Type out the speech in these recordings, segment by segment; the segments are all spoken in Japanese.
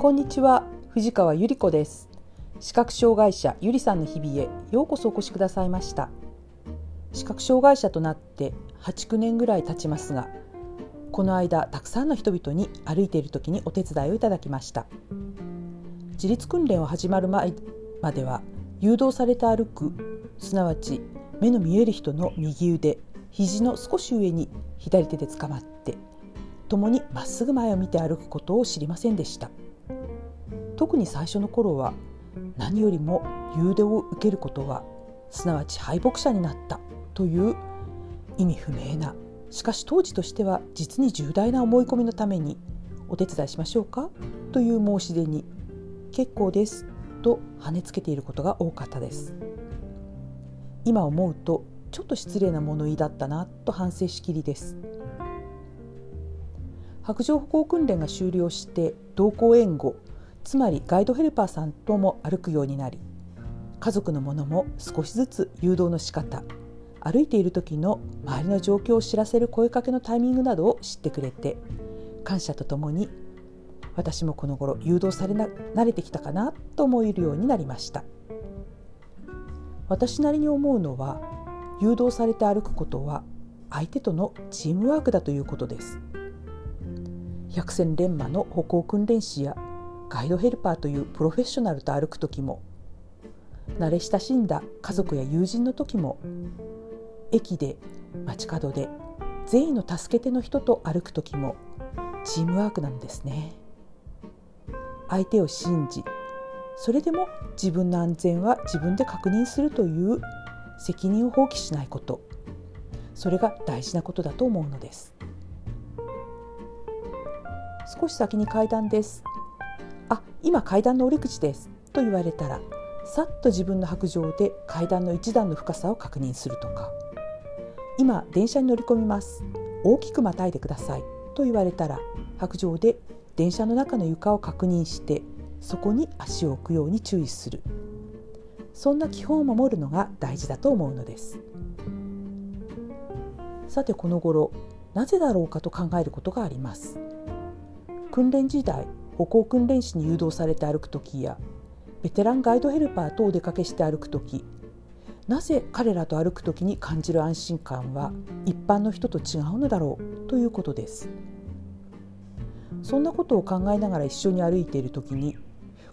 こんにちは藤川ゆり子です。視覚障害者ゆりさんの日々へようこそお越しくださいました。視覚障害者となって8、9年ぐらい経ちますがこの間たくさんの人々に歩いている時にお手伝いをいただきました。自立訓練を始まる前までは誘導されて歩くすなわち目の見える人の右腕肘の少し上に左手で捕まって共にまっすぐ前を見て歩くことを知りませんでした。特に最初の頃は何よりも誘導を受けることはすなわち敗北者になったという意味不明なしかし当時としては実に重大な思い込みのためにお手伝いしましょうかという申し出に結構ですと跳ねつけていることが多かったです。今思うとちょっと失礼な物言いだったなと反省しきりです。白状歩行訓練が終了して同行援護つまりガイドヘルパーさんとも歩くようになり家族の者も少しずつ誘導の仕方歩いている時の周りの状況を知らせる声かけのタイミングなどを知ってくれて感謝とともに私もこの頃誘導されな慣れてきたかなと思えるようになりました。私なりに思うのは誘導されて歩くことは相手とのチームワークだということです。百戦錬磨の歩行訓練士やガイドヘルパーというプロフェッショナルと歩く時も慣れ親しんだ家族や友人の時も駅で街角で善意の助け手の人と歩く時もチームワークなんですね。相手を信じそれでも自分の安全は自分で確認するという責任を放棄しないこと。それが大事なことだと思うのです。少し先に階段です。今階段の降り口ですと言われたらさっと自分の白状で階段の一段の深さを確認するとか。今電車に乗り込みます。大きくまたいでくださいと言われたら白状で電車の中の床を確認してそこに足を置くように注意する。そんな基本を守るのが大事だと思うのです。さてこの頃なぜだろうかと考えることがあります。訓練時代歩行訓練士に誘導されて歩く時やベテランガイドヘルパーとお出かけして歩く時なぜ彼らと歩く時に感じる安心感は一般の人と違うのだろうということです。そんなことを考えながら一緒に歩いている時に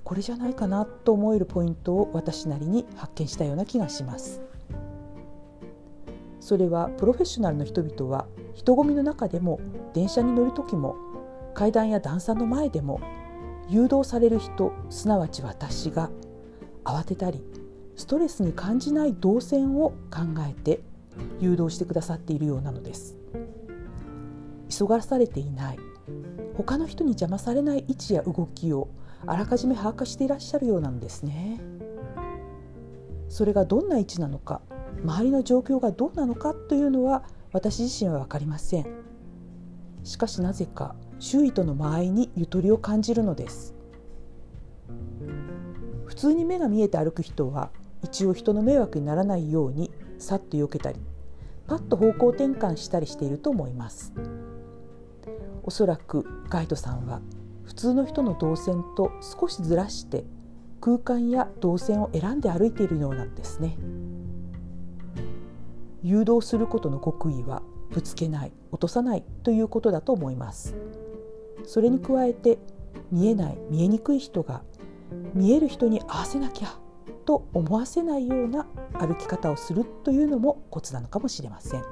これじゃないかなと思えるポイントを私なりに発見したような気がします。それはプロフェッショナルの人々は人混みの中でも電車に乗る時も階段や段差の前でも誘導される人すなわち私が慌てたりストレスに感じない動線を考えて誘導してくださっているようなのです。急がされていない。他の人に邪魔されない位置や動きをあらかじめ把握していらっしゃるようなんですね。それがどんな位置なのか周りの状況がどんなのかというのは私自身は分かりません。しかしなぜか周囲との間合いにゆとりを感じるのです。普通に目が見えて歩く人は一応人の迷惑にならないようにさっと避けたりパッと方向転換したりしていると思います。おそらくガイドさんは普通の人の動線と少しずらして空間や動線を選んで歩いているようなんですね。誘導することの極意はぶつけない落とさないということだと思います。それに加えて見えない見えにくい人が見える人に合わせなきゃと思わせないような歩き方をするというのもコツなのかもしれません。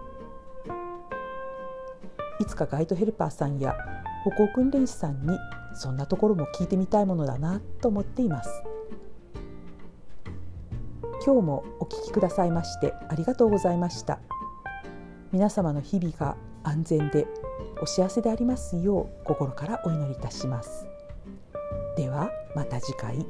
いつかガイドヘルパーさんや歩行訓練士さんにそんなところも聞いてみたいものだなと思っています。今日もお聞きくださいましてありがとうございました。皆様の日々が安全でお幸せでありますよう心からお祈りいたしますではまた次回。